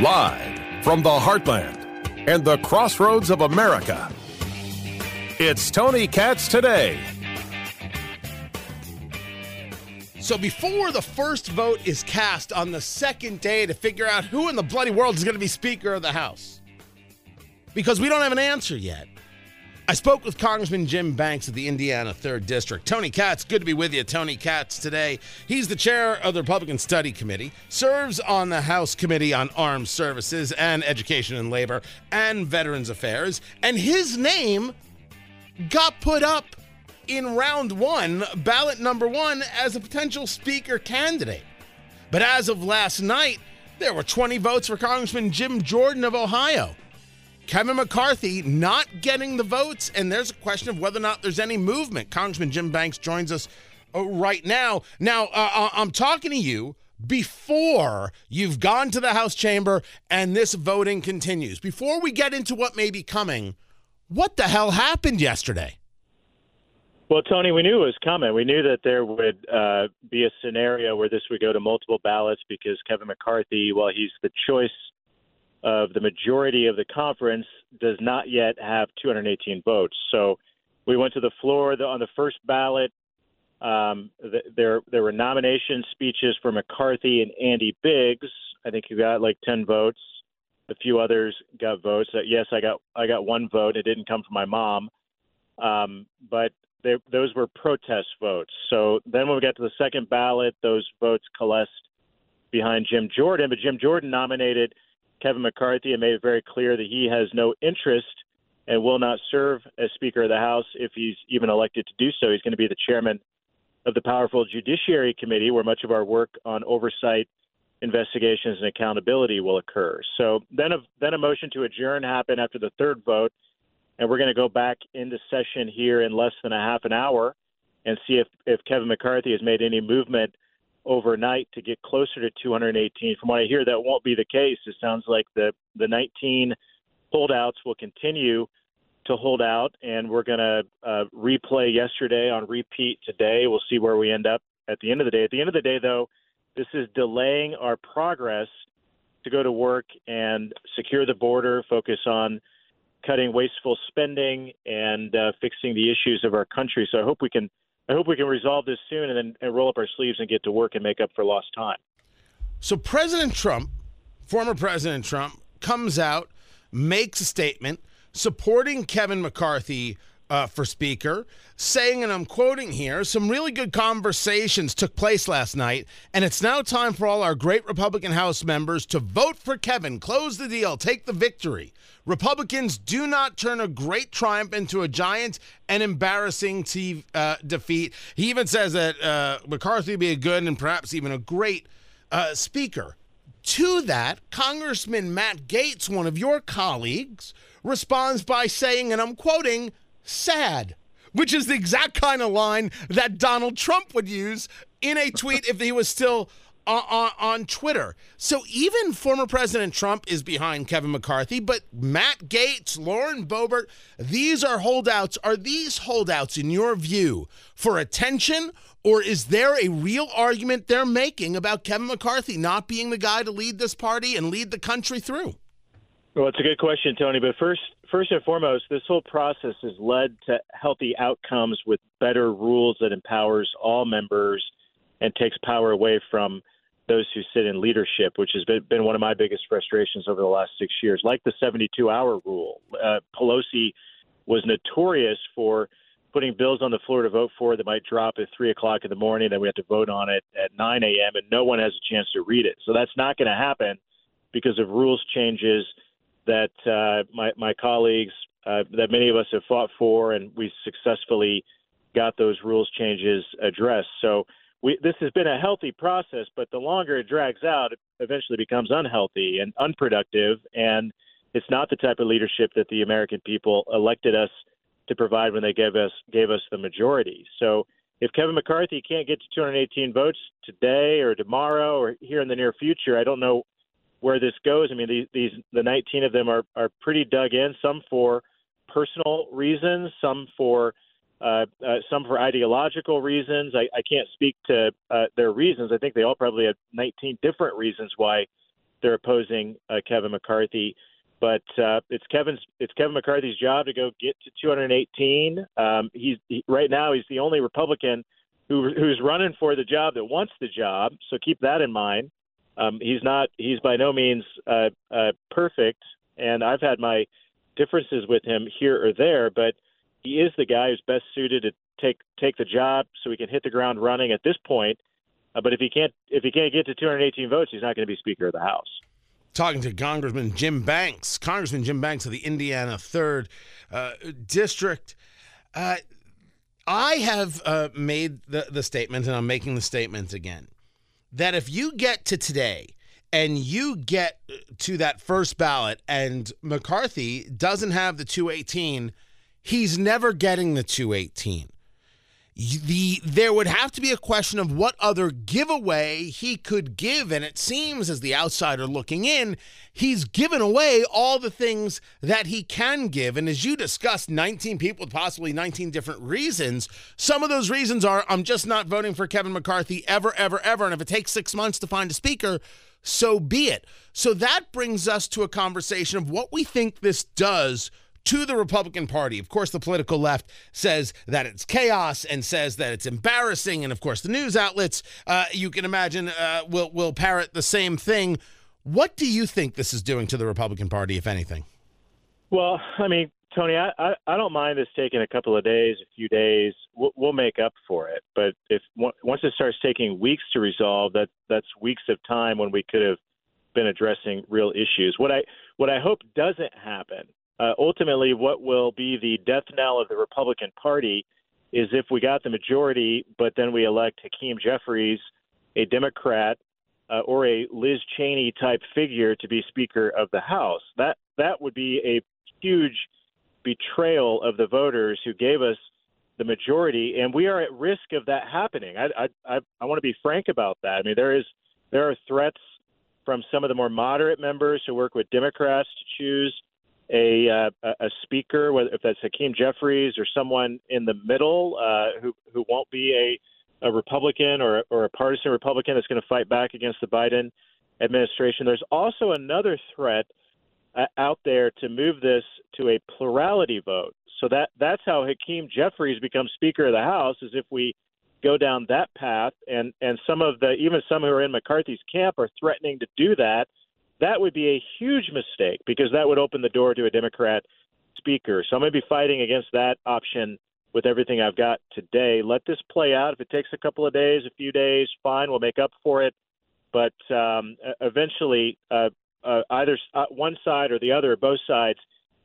Live from the heartland and the crossroads of America, it's Tony Katz today. So before the first vote is cast on the second day to figure out who in the bloody world is going to be Speaker of the House, because we don't have an answer yet. I spoke with Congressman Jim Banks of the Indiana 3rd District. Tony Katz, good to be with you. Tony Katz today. He's the chair of the Republican Study Committee, serves on the House Committee on Armed Services and Education and Labor and Veterans Affairs, and his name got put up in round one, ballot number one, as a potential Speaker candidate. But as of last night, there were 20 votes for Congressman Jim Jordan of Ohio. Kevin McCarthy not getting the votes, and there's a question of whether or not there's any movement. Congressman Jim Banks joins us uh, right now. Now, uh, uh, I'm talking to you before you've gone to the House chamber and this voting continues. Before we get into what may be coming, what the hell happened yesterday? Well, Tony, we knew it was coming. We knew that there would uh, be a scenario where this would go to multiple ballots because Kevin McCarthy, while he's the choice of the majority of the conference does not yet have 218 votes. So we went to the floor the, on the first ballot. Um, the, there there were nomination speeches for McCarthy and Andy Biggs. I think he got like 10 votes. A few others got votes. Uh, yes, I got I got one vote. It didn't come from my mom, um, but they, those were protest votes. So then when we got to the second ballot, those votes coalesced behind Jim Jordan. But Jim Jordan nominated Kevin McCarthy and made it very clear that he has no interest and will not serve as Speaker of the House if he's even elected to do so. He's going to be the chairman of the powerful Judiciary Committee, where much of our work on oversight, investigations, and accountability will occur. So then a, then a motion to adjourn happened after the third vote, and we're going to go back into session here in less than a half an hour and see if, if Kevin McCarthy has made any movement – overnight to get closer to 218. From what I hear, that won't be the case. It sounds like the the 19 holdouts will continue to hold out, and we're going to uh, replay yesterday on repeat today. We'll see where we end up at the end of the day. At the end of the day, though, this is delaying our progress to go to work and secure the border, focus on cutting wasteful spending and uh, fixing the issues of our country. So I hope we can I hope we can resolve this soon and then and roll up our sleeves and get to work and make up for lost time. So President Trump, former President Trump, comes out, makes a statement supporting Kevin McCarthy uh, for Speaker, saying, and I'm quoting here, some really good conversations took place last night, and it's now time for all our great Republican House members to vote for Kevin, close the deal, take the victory. Republicans do not turn a great triumph into a giant and embarrassing uh, defeat. He even says that uh, McCarthy would be a good and perhaps even a great uh, speaker. To that, Congressman Matt Gaetz, one of your colleagues, responds by saying, and I'm quoting, sad, which is the exact kind of line that Donald Trump would use in a tweet if he was still on, on, Twitter. So even former President Trump is behind Kevin McCarthy, but Matt Gaetz, Lauren Boebert, these are holdouts. Are these holdouts, in your view, for attention? Or is there a real argument they're making about Kevin McCarthy not being the guy to lead this party and lead the country through? Well, it's a good question, Tony. But first, first and foremost, this whole process has led to healthy outcomes with better rules that empowers all members and takes power away from those who sit in leadership, which has been, one of my biggest frustrations over the last six years. Like the 72 hour rule, uh, Pelosi was notorious for putting bills on the floor to vote for that might drop at 3 o'clock in the morning, then we have to vote on it at 9 a.m., and no one has a chance to read it. So that's not going to happen because of rules changes that uh, my, my colleagues, uh, that many of us have fought for, and we successfully got those rules changes addressed. So we, this has been a healthy process, but the longer it drags out, it eventually becomes unhealthy and unproductive. And it's not the type of leadership that the American people elected us to provide when they gave us gave us the majority. So if Kevin McCarthy can't get to 218 votes today or tomorrow or here in the near future, I don't know where this goes. I mean, these, these the 19 of them are are pretty dug in. Some for personal reasons, some for uh, uh, some for ideological reasons. I, I can't speak to uh, their reasons. I think they all probably have 19 different reasons why they're opposing uh, Kevin McCarthy. But uh, it's Kevin's it's Kevin McCarthy's job to go get to 218. Um, he's he, right now he's the only Republican who who's running for the job that wants the job. So keep that in mind. Um, he's not he's by no means uh, uh, perfect, and I've had my differences with him here or there, but he is the guy who's best suited to take take the job so he can hit the ground running at this point. Uh, but if he can't if he can't get to 218 votes, he's not going to be Speaker of the House talking to Congressman Jim Banks, Congressman Jim Banks of the Indiana 3rd uh, District. Uh, I have uh, made the, the statement, and I'm making the statement again, that if you get to today and you get to that first ballot and McCarthy doesn't have the 218, he's never getting the 218 the there would have to be a question of what other giveaway he could give and it seems as the outsider looking in he's given away all the things that he can give. And as you discussed 19 people with possibly 19 different reasons. Some of those reasons are I'm just not voting for Kevin McCarthy ever ever ever. And if it takes 6 months to find a speaker so be it. So that brings us to a conversation of what we think this does to the Republican Party. Of course, the political left says that it's chaos and says that it's embarrassing, and of course, the news outlets uh, you can imagine uh, will will parrot the same thing. What do you think this is doing to the Republican Party, if anything? Well, I mean, Tony, I, I, I don't mind this taking a couple of days, a few days. We'll, we'll make up for it. But if once it starts taking weeks to resolve, that that's weeks of time when we could have been addressing real issues. What I what I hope doesn't happen uh, ultimately, what will be the death knell of the Republican Party is if we got the majority, but then we elect Hakeem Jeffries, a Democrat, uh, or a Liz Cheney type figure to be Speaker of the House. That that would be a huge betrayal of the voters who gave us the majority, and we are at risk of that happening. I I I, I want to be frank about that. I mean, there is there are threats from some of the more moderate members who work with Democrats to choose a uh, a speaker, whether if that's Hakeem Jeffries or someone in the middle uh, who who won't be a, a Republican or or a partisan Republican that's going to fight back against the Biden administration. There's also another threat uh, out there to move this to a plurality vote. So that that's how Hakeem Jeffries becomes Speaker of the House is if we go down that path and and some of the even some who are in McCarthy's camp are threatening to do that that would be a huge mistake because that would open the door to a Democrat speaker. So I'm going to be fighting against that option with everything I've got today. Let this play out. If it takes a couple of days, a few days, fine, we'll make up for it. But um, eventually, uh, uh, either uh, one side or the other, or both sides,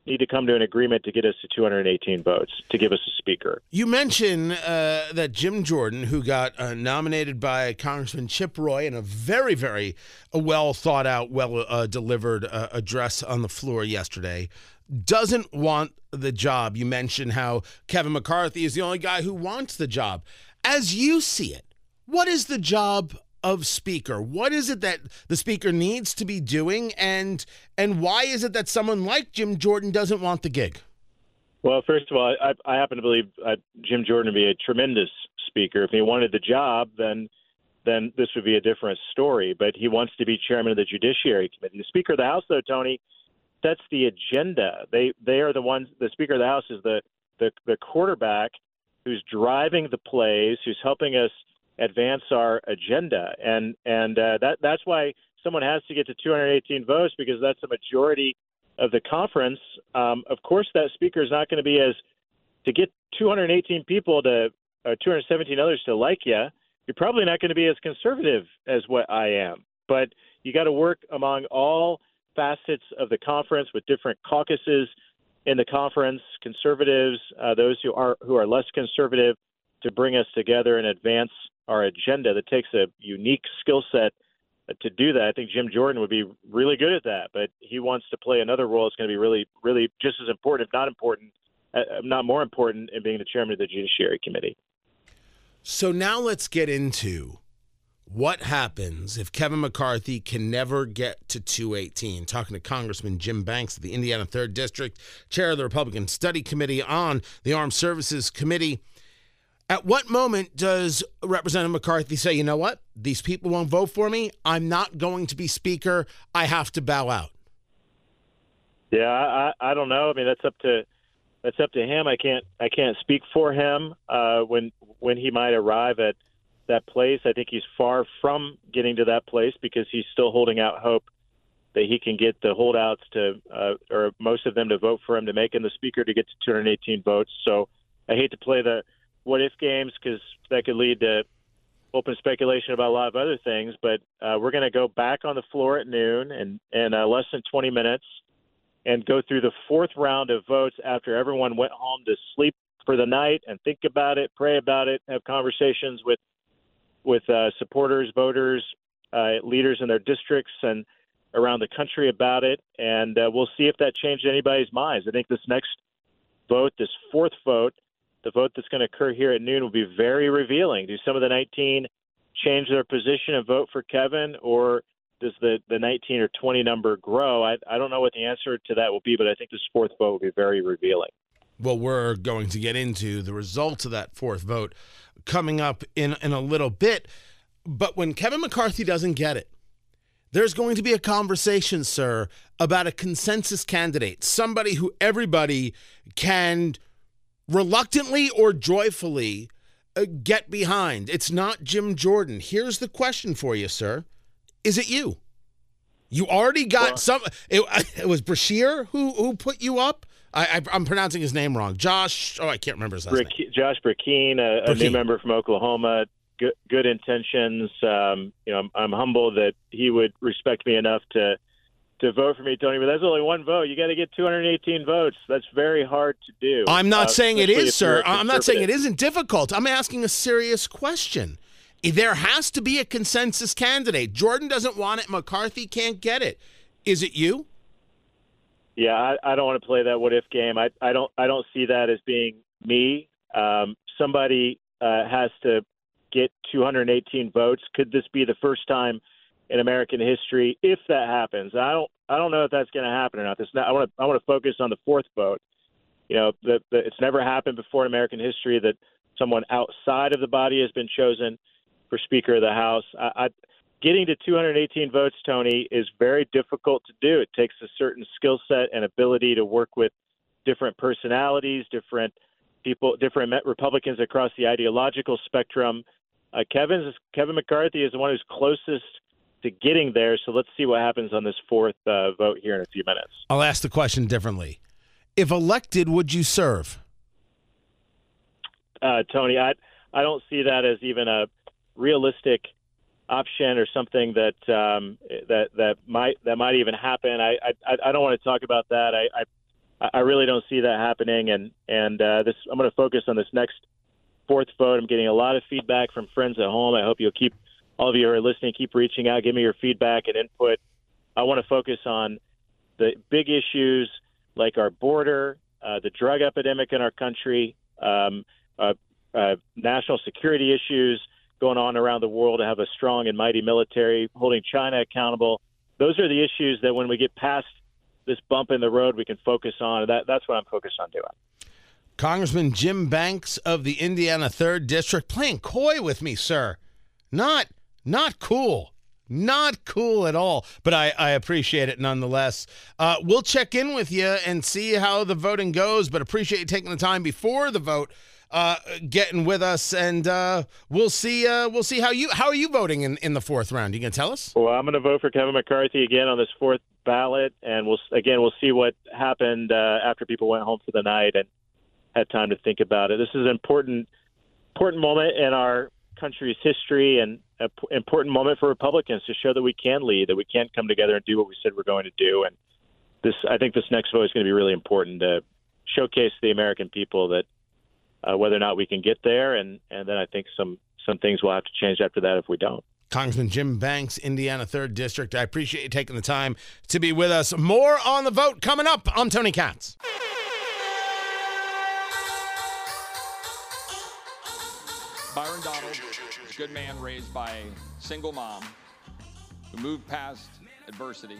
need to come to an agreement to get us to 218 votes to give us a speaker. You mentioned uh, that Jim Jordan, who got uh, nominated by Congressman Chip Roy in a very, very uh, well thought out, well uh, delivered uh, address on the floor yesterday, doesn't want the job. You mentioned how Kevin McCarthy is the only guy who wants the job. As you see it, what is the job of speaker? What is it that the speaker needs to be doing, and and why is it that someone like Jim Jordan doesn't want the gig? Well, first of all, I, I happen to believe uh, Jim Jordan would be a tremendous speaker. If he wanted the job, then then this would be a different story. But he wants to be chairman of the Judiciary Committee. The Speaker of the House, though, Tony, sets the agenda. They they are the ones. The Speaker of the House is the the, the quarterback who's driving the plays, who's helping us advance our agenda, and and uh, that that's why someone has to get to 218 votes because that's a majority of the conference. Um, of course, that speaker is not going to be as to get 218 people to or 217 others to like you. You're probably not going to be as conservative as what I am, but you got to work among all facets of the conference with different caucuses in the conference, conservatives, uh, those who are who are less conservative, to bring us together and advance our agenda that takes a unique skill set to do that. I think Jim Jordan would be really good at that, but he wants to play another role that's going to be really, really just as important, if not important, uh, not more important, in being the chairman of the Judiciary Committee. So now let's get into what happens if Kevin McCarthy can never get to 218. Talking to Congressman Jim Banks of the Indiana 3rd District, chair of the Republican Study Committee on the Armed Services Committee At what moment does Representative McCarthy say, you know what? These people won't vote for me. I'm not going to be Speaker. I have to bow out. Yeah, I, I don't know. I mean, that's up to that's up to him. I can't I can't speak for him uh, when when he might arrive at that place. I think he's far from getting to that place because he's still holding out hope that he can get the holdouts to, uh, or most of them to vote for him to make him the speaker to get to 218 votes. So I hate to play the what if games because that could lead to open speculation about a lot of other things. But uh, we're going to go back on the floor at noon and in uh, less than 20 minutes and go through the fourth round of votes after everyone went home to sleep for the night and think about it, pray about it, have conversations with with uh, supporters, voters, uh, leaders in their districts, and around the country about it. And uh, we'll see if that changed anybody's minds. I think this next vote, this fourth vote, the vote that's going to occur here at noon, will be very revealing. Do some of the 19 change their position and vote for Kevin, or does the, the 19 or 20 number grow? I, I don't know what the answer to that will be, but I think this fourth vote will be very revealing. Well, we're going to get into the results of that fourth vote coming up in, in a little bit. But when Kevin McCarthy doesn't get it, there's going to be a conversation, sir, about a consensus candidate, somebody who everybody can reluctantly or joyfully uh, get behind. It's not Jim Jordan. Here's the question for you, sir. Is it you? You already got well, some. It, it was Brashear who who put you up. I, am pronouncing his name wrong. Josh. Oh, I can't remember his last Brick, name. Josh Brecheen, a, a new member from Oklahoma. Good, good intentions. Um, you know, I'm, I'm humbled that he would respect me enough to to vote for me, Tony. But that's only one vote. You got to get 218 votes. That's very hard to do. I'm not uh, saying it is, sir. I'm not saying it isn't difficult. I'm asking a serious question. There has to be a consensus candidate. Jordan doesn't want it. McCarthy can't get it. Is it you? Yeah, I, I don't want to play that what if game. I, I don't I don't see that as being me. Um, somebody uh, has to get 218 votes. Could this be the first time in American history if that happens? I don't I don't know if that's going to happen or not. This I want to I want to focus on the fourth vote. You know, it's never happened before in American history that someone outside of the body has been chosen for Speaker of the House. I, I getting to 218 votes, Tony, is very difficult to do. It takes a certain skill set and ability to work with different personalities, different people, different Republicans across the ideological spectrum. Uh, Kevin's Kevin McCarthy is the one who's closest to getting there. So let's see what happens on this fourth uh, vote here in a few minutes. I'll ask the question differently. If elected, would you serve? Uh, Tony, I I don't see that as even a realistic option or something that um, that that might that might even happen. I I, I don't want to talk about that. I, I I really don't see that happening. And and uh, this I'm going to focus on this next fourth vote. I'm getting a lot of feedback from friends at home. I hope you'll keep all of you who are listening keep reaching out. Give me your feedback and input. I want to focus on the big issues like our border, uh, the drug epidemic in our country, um, uh, uh, national security issues going on around the world to have a strong and mighty military, holding China accountable. Those are the issues that when we get past this bump in the road, we can focus on. That, that's what I'm focused on doing. Congressman Jim Banks of the Indiana 3rd District playing coy with me, sir. Not not cool. Not cool at all, but I, I appreciate it nonetheless. Uh, we'll check in with you and see how the voting goes, but appreciate you taking the time before the vote uh, getting with us, and uh, we'll see. Uh, we'll see how you how are you voting in, in the fourth round. You can tell us. Well, I'm to vote for Kevin McCarthy again on this fourth ballot, and we'll again we'll see what happened uh, after people went home for the night and had time to think about it. This is an important important moment in our country's history and an important moment for Republicans to show that we can lead, that we can come together and do what we said we're going to do. And this, I think, this next vote is going to be really important to showcase the American people that uh, whether or not we can get there, and and then I think some some things will have to change after that if we don't. Congressman Jim Banks, Indiana 3rd District. I appreciate you taking the time to be with us. More on the vote coming up. I'm Tony Katz. Good man raised by a single mom who moved past adversity,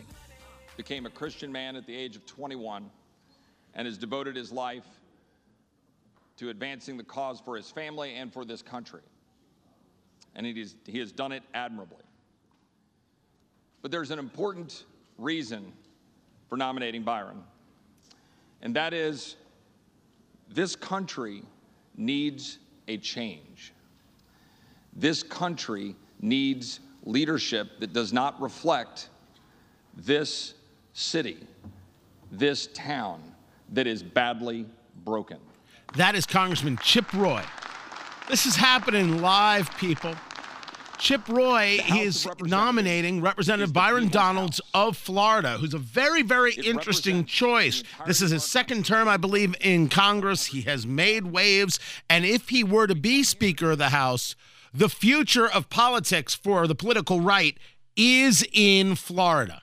became a Christian man at the age of 21, and has devoted his life to advancing the cause for his family and for this country. And he, is, he has done it admirably. But there's an important reason for nominating Byron, and that is this country needs a change. This country needs leadership that does not reflect this city, this town that is badly broken. That is Congressman Chip Roy. This is happening live, people. Chip Roy is nominating Representative Byron Donalds of Florida, who's a very, very it interesting choice. This is his second term, I believe, in Congress. He has made waves. And if he were to be Speaker of the House, the future of politics for the political right is in Florida.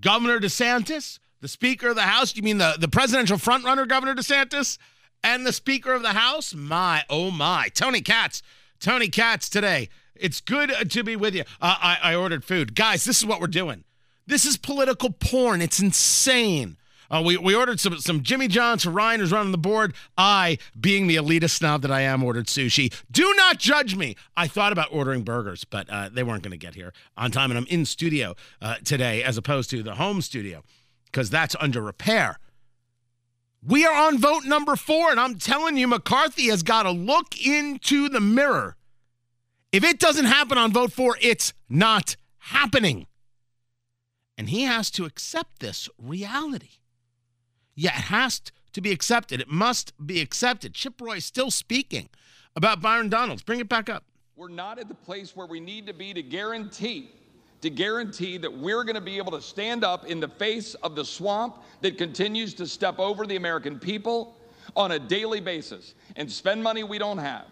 Governor DeSantis, the Speaker of the House, you mean the, the presidential frontrunner, Governor DeSantis, and the Speaker of the House? My, oh my. Tony Katz. Tony Katz today it's good to be with you. Uh, I, I ordered food. Guys, this is what we're doing. This is political porn. It's insane. Uh, we, we ordered some, some Jimmy John's Ryan, who's running the board. I, being the elitist snob that I am, ordered sushi. Do not judge me. I thought about ordering burgers, but uh, they weren't going to get here on time. And I'm in studio uh, today as opposed to the home studio because that's under repair. We are on vote number four, and I'm telling you, McCarthy has got to look into the mirror if it doesn't happen on vote four, it's not happening. And he has to accept this reality. Yeah, it has to be accepted. It must be accepted. Chip Roy is still speaking about Byron Donalds. Bring it back up. We're not at the place where we need to be to guarantee to guarantee that we're going to be able to stand up in the face of the swamp that continues to step over the American people on a daily basis and spend money we don't have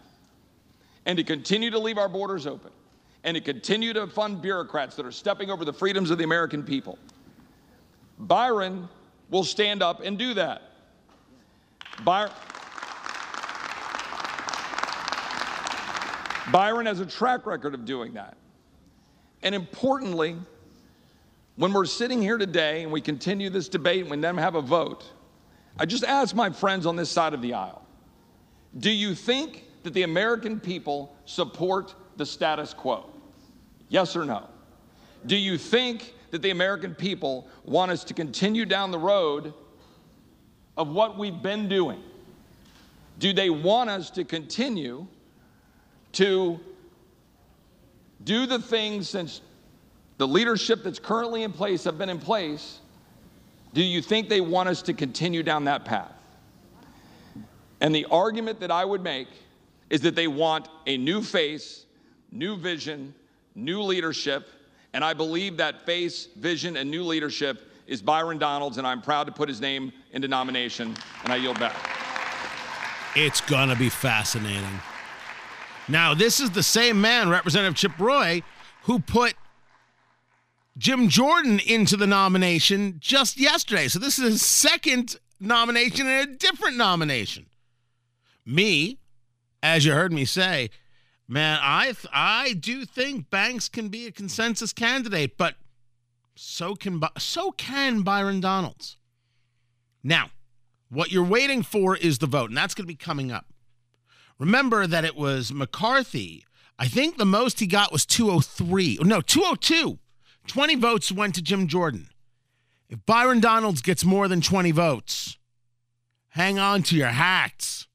and to continue to leave our borders open and to continue to fund bureaucrats that are stepping over the freedoms of the American people. Byron will stand up and do that. Byron, has a track record of doing that. And importantly, when we're sitting here today and we continue this debate and we then have a vote, I just ask my friends on this side of the aisle do you think that the American people support the status quo? Yes or no? Do you think that the American people want us to continue down the road of what we've been doing? Do they want us to continue to do the things since the leadership that's currently in place have been in place? Do you think they want us to continue down that path? And the argument that I would make is that they want a new face, new vision, new leadership. And I believe that face, vision, and new leadership is Byron Donalds, and I'm proud to put his name into nomination, and I yield back. It's going to be fascinating. Now, this is the same man, Representative Chip Roy, who put Jim Jordan into the nomination just yesterday. So this is his second nomination and a different nomination. Me, as you heard me say, man, I I do think Banks can be a consensus candidate, but so can so can Byron Donalds. Now, what you're waiting for is the vote, and that's going to be coming up. Remember that it was McCarthy. I think the most he got was 203. No, 202. 20 votes went to Jim Jordan. If Byron Donalds gets more than 20 votes, hang on to your hats.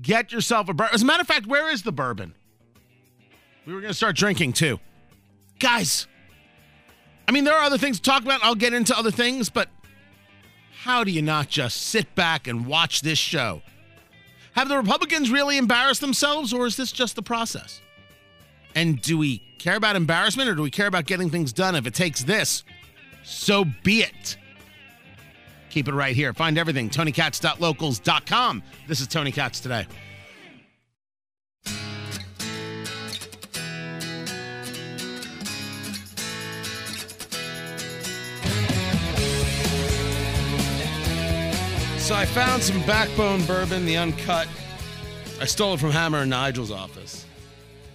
Get yourself a bourbon. As a matter of fact, where is the bourbon? We were going to start drinking too. Guys, I mean, there are other things to talk about. I'll get into other things, but how do you not just sit back and watch this show? Have the Republicans really embarrassed themselves, or is this just the process? And do we care about embarrassment, or do we care about getting things done? If it takes this, so be it. Keep it right here. Find everything, TonyKatz.locals.com. This is Tony Katz today. So I found some backbone bourbon, the uncut. I stole it from Hammer and Nigel's office.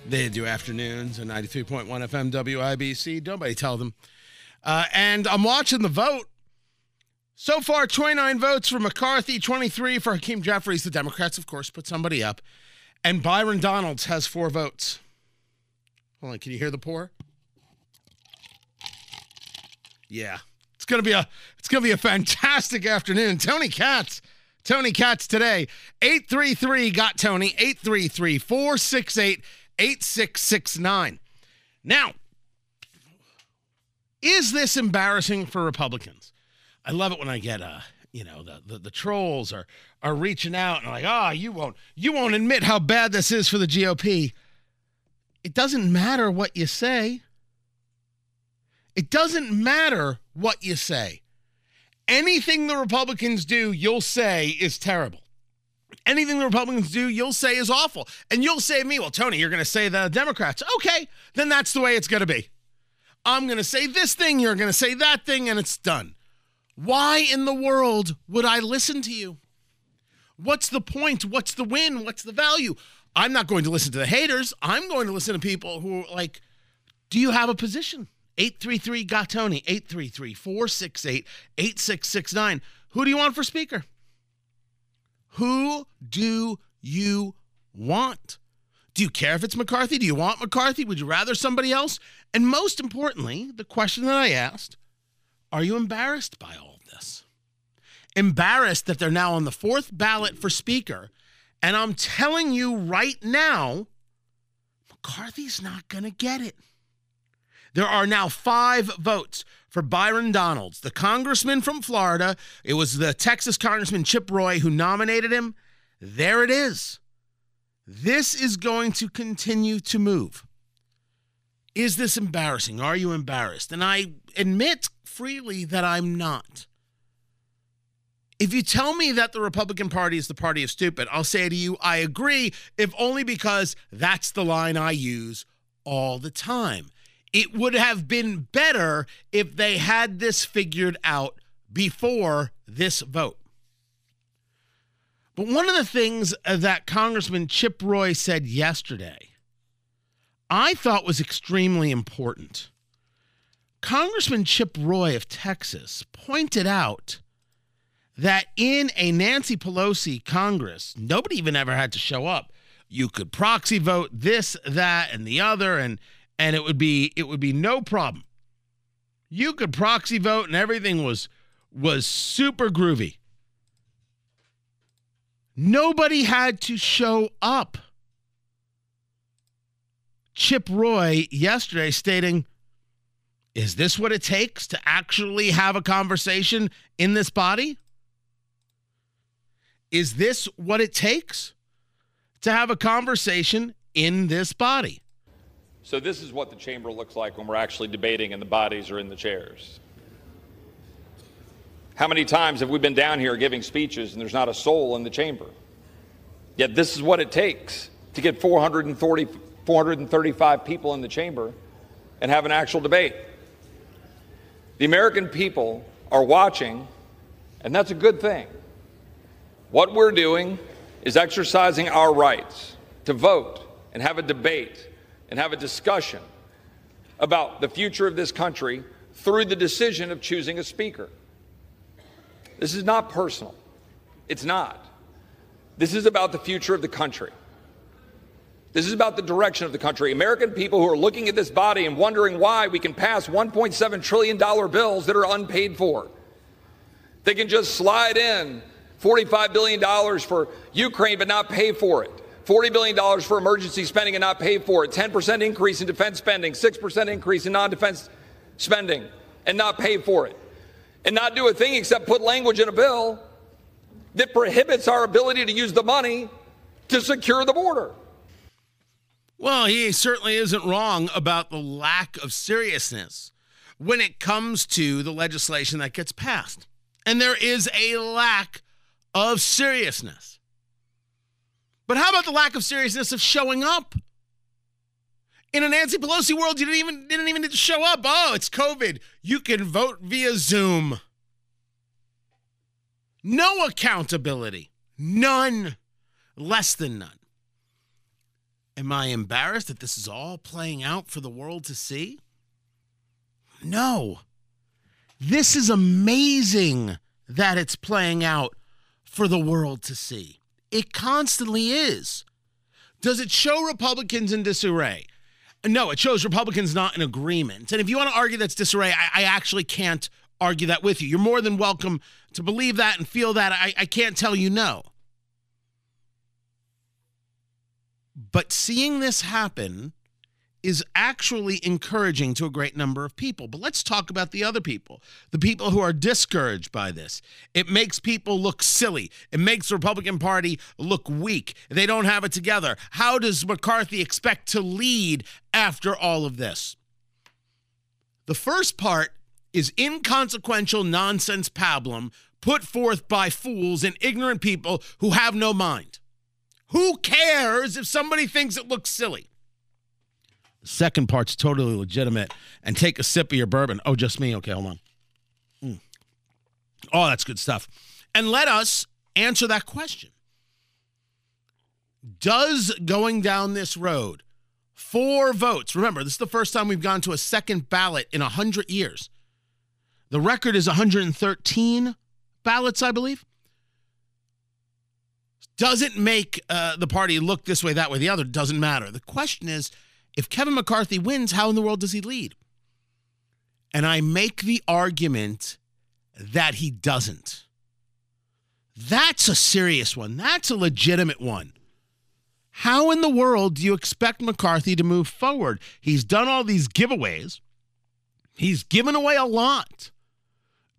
They do afternoons on 93.1 FM WIBC. Nobody tell them. Uh, and I'm watching the vote So far, 29 votes for McCarthy, 23 for Hakeem Jeffries. The Democrats, of course, put somebody up. And Byron Donalds has four votes. Hold on, can you hear the pour? Yeah. It's gonna be a it's gonna be a fantastic afternoon. Tony Katz. Tony Katz today. 833 got Tony. 833 468 8669. Now, is this embarrassing for Republicans? I love it when I get uh, you know, the, the, the trolls are are reaching out and like, ah, oh, you won't you won't admit how bad this is for the GOP. It doesn't matter what you say. It doesn't matter what you say. Anything the Republicans do, you'll say is terrible. Anything the Republicans do, you'll say is awful. And you'll say to me, well, Tony, you're going to say the Democrats. Okay, then that's the way it's going to be. I'm going to say this thing, you're going to say that thing, and it's done. Why in the world would I listen to you? What's the point? What's the win? What's the value? I'm not going to listen to the haters. I'm going to listen to people who are like, do you have a position? 833 got Tony, 833 468 8669. Who do you want for speaker? Who do you want? Do you care if it's McCarthy? Do you want McCarthy? Would you rather somebody else? And most importantly, the question that I asked are you embarrassed by all of this? Embarrassed that they're now on the fourth ballot for Speaker. And I'm telling you right now, McCarthy's not going to get it. There are now five votes for Byron Donalds, the congressman from Florida. It was the Texas Congressman Chip Roy who nominated him. There it is. This is going to continue to move. Is this embarrassing? Are you embarrassed? And I admit freely that I'm not. If you tell me that the Republican Party is the party of stupid, I'll say to you, I agree, if only because that's the line I use all the time. It would have been better if they had this figured out before this vote. But one of the things that Congressman Chip Roy said yesterday I thought was extremely important. Congressman Chip Roy of Texas pointed out that in a Nancy Pelosi Congress, nobody even ever had to show up. You could proxy vote this, that, and the other, and and it would be it would be no problem. You could proxy vote and everything was was super groovy. Nobody had to show up. Chip Roy yesterday stating, Is this what it takes to actually have a conversation in this body? Is this what it takes to have a conversation in this body? So, this is what the chamber looks like when we're actually debating and the bodies are in the chairs. How many times have we been down here giving speeches and there's not a soul in the chamber? Yet, this is what it takes to get 440 435 people in the chamber and have an actual debate. The American people are watching, and that's a good thing. What we're doing is exercising our rights to vote and have a debate and have a discussion about the future of this country through the decision of choosing a speaker. This is not personal. It's not. This is about the future of the country. This is about the direction of the country. American people who are looking at this body and wondering why we can pass $1.7 trillion bills that are unpaid for. They can just slide in $45 billion for Ukraine but not pay for it. $40 billion for emergency spending and not pay for it. 10% increase in defense spending, 6% increase in non defense spending and not pay for it. And not do a thing except put language in a bill that prohibits our ability to use the money to secure the border. Well, he certainly isn't wrong about the lack of seriousness when it comes to the legislation that gets passed. And there is a lack of seriousness. But how about the lack of seriousness of showing up? In a Nancy Pelosi world, you didn't even didn't even need to show up. Oh, it's COVID. You can vote via Zoom. No accountability. None. Less than none. Am I embarrassed that this is all playing out for the world to see? No. This is amazing that it's playing out for the world to see. It constantly is. Does it show Republicans in disarray? No, it shows Republicans not in agreement. And if you want to argue that's disarray, I, I actually can't argue that with you. You're more than welcome to believe that and feel that. I, I can't tell you no. But seeing this happen is actually encouraging to a great number of people. But let's talk about the other people, the people who are discouraged by this. It makes people look silly. It makes the Republican Party look weak. They don't have it together. How does McCarthy expect to lead after all of this? The first part is inconsequential nonsense pablum put forth by fools and ignorant people who have no mind. Who cares if somebody thinks it looks silly? Second part's totally legitimate. And take a sip of your bourbon. Oh, just me? Okay, hold on. Mm. Oh, that's good stuff. And let us answer that question. Does going down this road, four votes, remember, this is the first time we've gone to a second ballot in 100 years. The record is 113 ballots, I believe doesn't make uh, the party look this way, that way, the other. Doesn't matter. The question is if Kevin McCarthy wins, how in the world does he lead? And I make the argument that he doesn't. That's a serious one. That's a legitimate one. How in the world do you expect McCarthy to move forward? He's done all these giveaways, he's given away a lot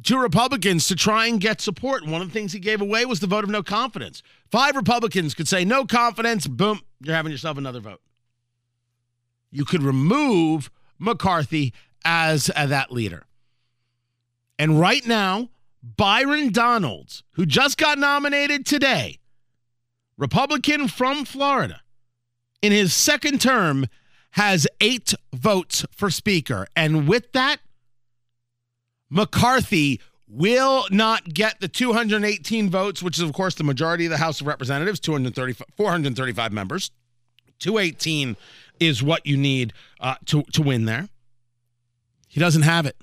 to Republicans to try and get support. One of the things he gave away was the vote of no confidence. Five Republicans could say no confidence, boom, you're having yourself another vote. You could remove McCarthy as uh, that leader. And right now, Byron Donalds, who just got nominated today, Republican from Florida, in his second term, has eight votes for Speaker. And with that, McCarthy will not get the 218 votes, which is, of course, the majority of the House of Representatives, 235, 435 members. 218 is what you need uh, to, to win there. He doesn't have it.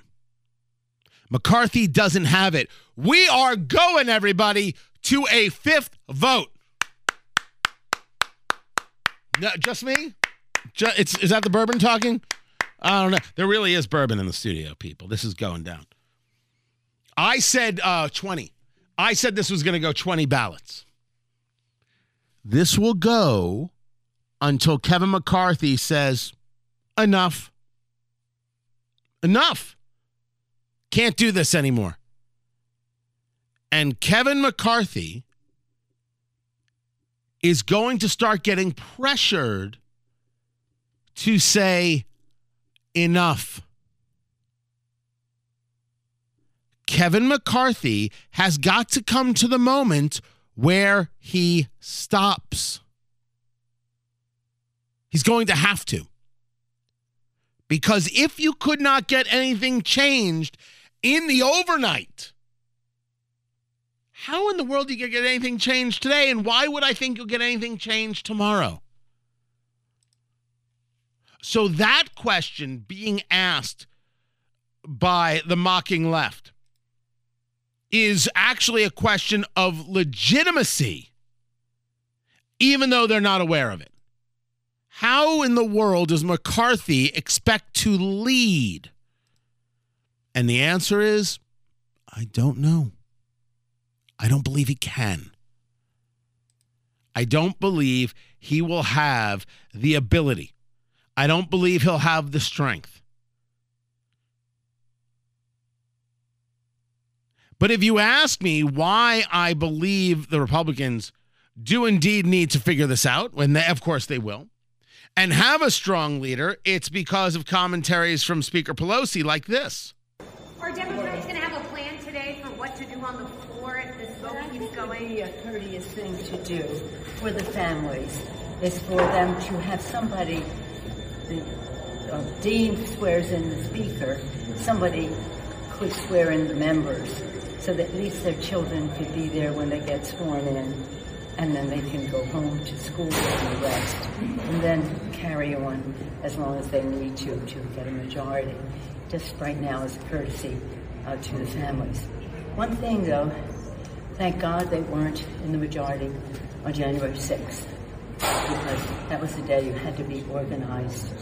McCarthy doesn't have it. We are going, everybody, to a fifth vote. No, just me? Just, it's, is that the bourbon talking? I don't know. There really is bourbon in the studio, people. This is going down. I said uh, 20. I said this was going to go 20 ballots. This will go until Kevin McCarthy says, enough. Enough. Can't do this anymore. And Kevin McCarthy is going to start getting pressured to say, enough. Kevin McCarthy has got to come to the moment where he stops. He's going to have to. Because if you could not get anything changed in the overnight, how in the world do you going to get anything changed today? And why would I think you'll get anything changed tomorrow? So, that question being asked by the mocking left is actually a question of legitimacy, even though they're not aware of it. How in the world does McCarthy expect to lead? And the answer is I don't know. I don't believe he can. I don't believe he will have the ability. I don't believe he'll have the strength. But if you ask me why I believe the Republicans do indeed need to figure this out, when they, of course they will, and have a strong leader, it's because of commentaries from Speaker Pelosi like this. Are Democrats going to have a plan today for what to do on the floor if this vote keeps going? Be a courteous thing to do for the families is for them to have somebody. The uh, dean swears in the speaker. Somebody could swear in the members so that at least their children could be there when they get sworn in, and then they can go home to school and rest, and then carry on as long as they need to to get a majority. Just right now as a courtesy uh, to the families. One thing, though, thank God they weren't in the majority on January 6th, because that was the day you had to be organized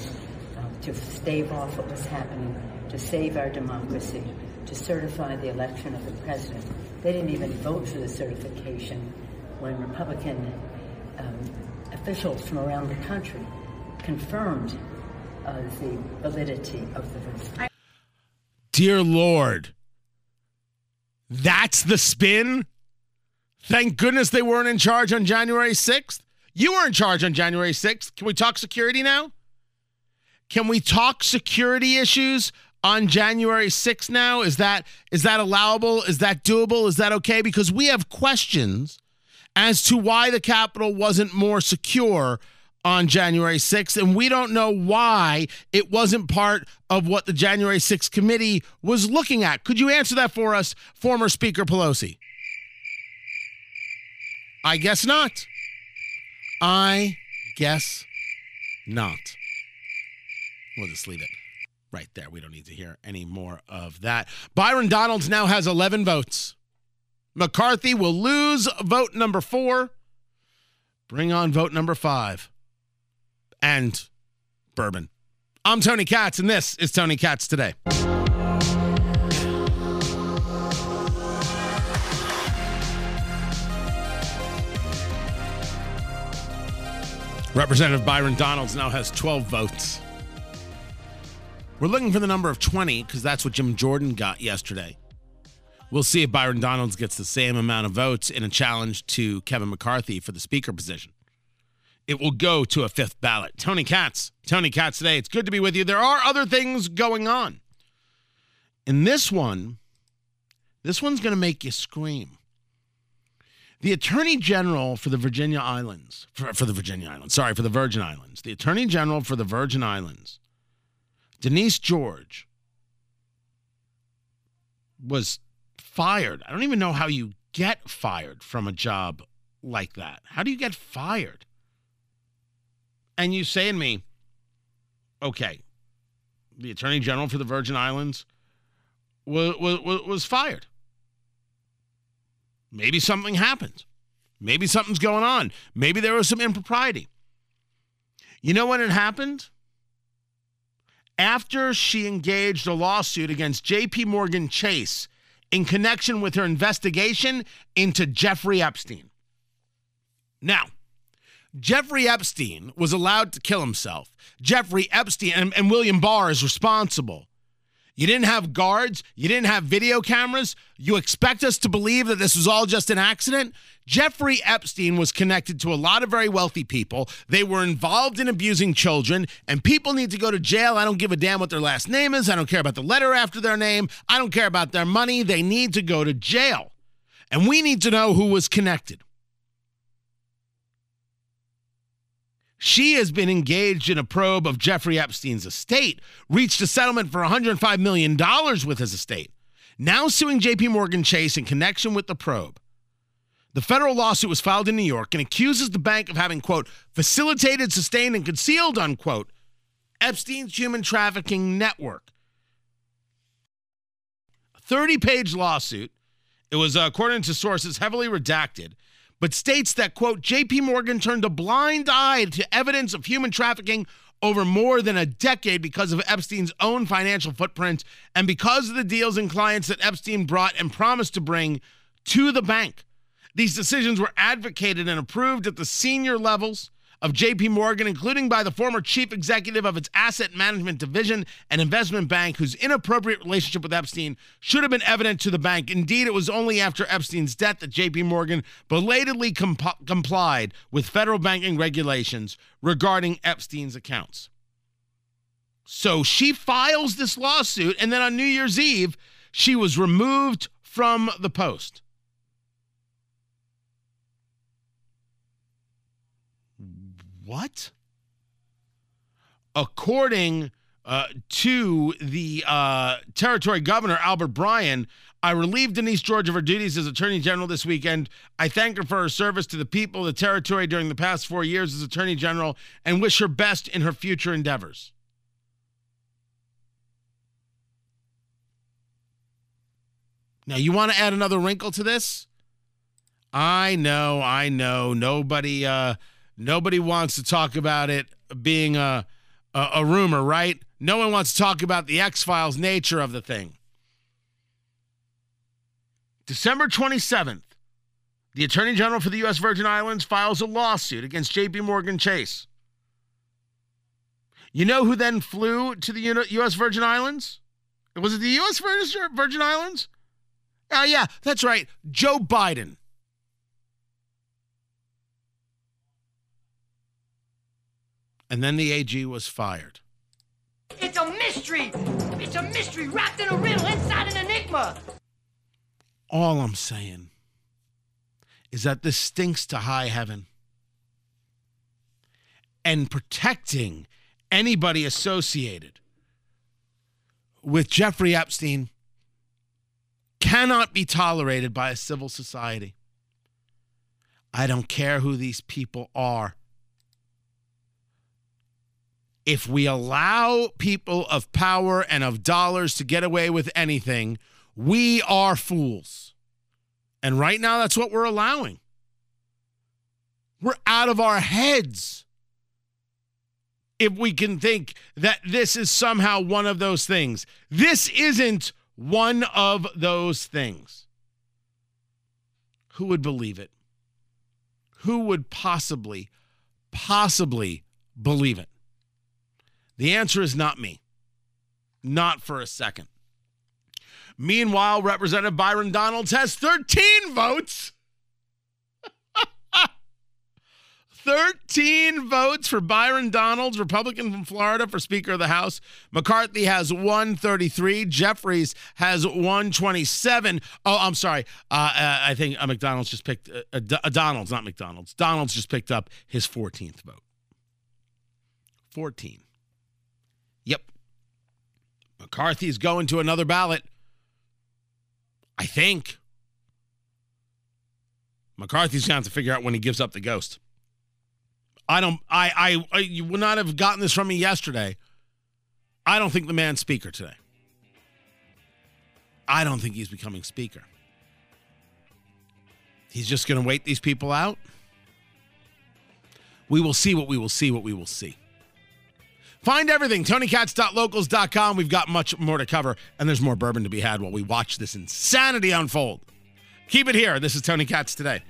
uh, to stave off what was happening, to save our democracy, to certify the election of the president. They didn't even vote for the certification when Republican um, officials from around the country confirmed uh, the validity of the vote. Dear Lord, that's the spin? Thank goodness they weren't in charge on January 6th. You were in charge on January 6th. Can we talk security now? Can we talk security issues on January 6th now? Is that is that allowable? Is that doable? Is that okay? Because we have questions as to why the Capitol wasn't more secure on January 6th, and we don't know why it wasn't part of what the January 6th committee was looking at. Could you answer that for us, former Speaker Pelosi? I guess not. I guess not. We'll just leave it right there. We don't need to hear any more of that. Byron Donalds now has 11 votes. McCarthy will lose vote number four. Bring on vote number five. And bourbon. I'm Tony Katz, and this is Tony Katz Today. Representative Byron Donalds now has 12 votes. We're looking for the number of 20 because that's what Jim Jordan got yesterday. We'll see if Byron Donalds gets the same amount of votes in a challenge to Kevin McCarthy for the speaker position. It will go to a fifth ballot. Tony Katz, Tony Katz today. It's good to be with you. There are other things going on. In this one, this one's going to make you scream. The Attorney General for the Virginia Islands, for, for the Virginia Islands, sorry, for the Virgin Islands, the Attorney General for the Virgin Islands, Denise George, was fired. I don't even know how you get fired from a job like that. How do you get fired? And you say to me, okay, the Attorney General for the Virgin Islands was, was, was fired. Maybe something happened. Maybe something's going on. Maybe there was some impropriety. You know when it happened? After she engaged a lawsuit against JP Morgan Chase in connection with her investigation into Jeffrey Epstein. Now, Jeffrey Epstein was allowed to kill himself. Jeffrey Epstein and, and William Barr is responsible you didn't have guards. You didn't have video cameras. You expect us to believe that this was all just an accident? Jeffrey Epstein was connected to a lot of very wealthy people. They were involved in abusing children, and people need to go to jail. I don't give a damn what their last name is. I don't care about the letter after their name. I don't care about their money. They need to go to jail. And we need to know who was connected. She has been engaged in a probe of Jeffrey Epstein's estate, reached a settlement for $105 million with his estate, now suing JP Morgan Chase in connection with the probe. The federal lawsuit was filed in New York and accuses the bank of having, quote, facilitated, sustained, and concealed, unquote, Epstein's human trafficking network. A 30 page lawsuit. It was, uh, according to sources, heavily redacted but states that, quote, JP Morgan turned a blind eye to evidence of human trafficking over more than a decade because of Epstein's own financial footprint and because of the deals and clients that Epstein brought and promised to bring to the bank. These decisions were advocated and approved at the senior levels of JP Morgan, including by the former chief executive of its asset management division and investment bank, whose inappropriate relationship with Epstein should have been evident to the bank. Indeed, it was only after Epstein's death that JP Morgan belatedly comp- complied with federal banking regulations regarding Epstein's accounts. So she files this lawsuit, and then on New Year's Eve, she was removed from the post. What? According uh, to the uh, territory governor, Albert Bryan, I relieved Denise George of her duties as Attorney General this weekend. I thank her for her service to the people of the territory during the past four years as Attorney General and wish her best in her future endeavors. Now, you want to add another wrinkle to this? I know, I know. Nobody, uh, nobody wants to talk about it being a, a, a rumor, right? No one wants to talk about the X Files nature of the thing. December 27th, the Attorney General for the U.S. Virgin Islands files a lawsuit against J.P. Morgan Chase. You know who then flew to the U.S. Virgin Islands? Was it the U.S. Virgin Islands? Oh, yeah, that's right. Joe Biden. And then the AG was fired. It's a mystery. It's a mystery wrapped in a riddle inside an enigma. All I'm saying is that this stinks to high heaven. And protecting anybody associated with Jeffrey Epstein cannot be tolerated by a civil society. I don't care who these people are. If we allow people of power and of dollars to get away with anything, we are fools. And right now, that's what we're allowing. We're out of our heads if we can think that this is somehow one of those things. This isn't one of those things. Who would believe it? Who would possibly, possibly believe it? The answer is not me. Not for a second. Meanwhile, Representative Byron Donalds has 13 votes. 13 votes for Byron Donalds, Republican from Florida, for Speaker of the House. McCarthy has 133. Jeffries has 127. Oh, I'm sorry. Uh, uh, I think uh, McDonald's just picked, uh, uh, Donald's, not McDonald's. Donald's just picked up his 14th vote. 14. Yep. McCarthy's going to another ballot. I think. McCarthy's going to have to figure out when he gives up the ghost. I don't. I. I. I you would not have gotten this from me yesterday. I don't think the man's speaker today. I don't think he's becoming speaker. He's just going to wait these people out. We will see what we will see. What we will see. Find everything, TonyKatz.locals.com. We've got much more to cover, and there's more bourbon to be had while we watch this insanity unfold. Keep it here. This is Tony Katz today.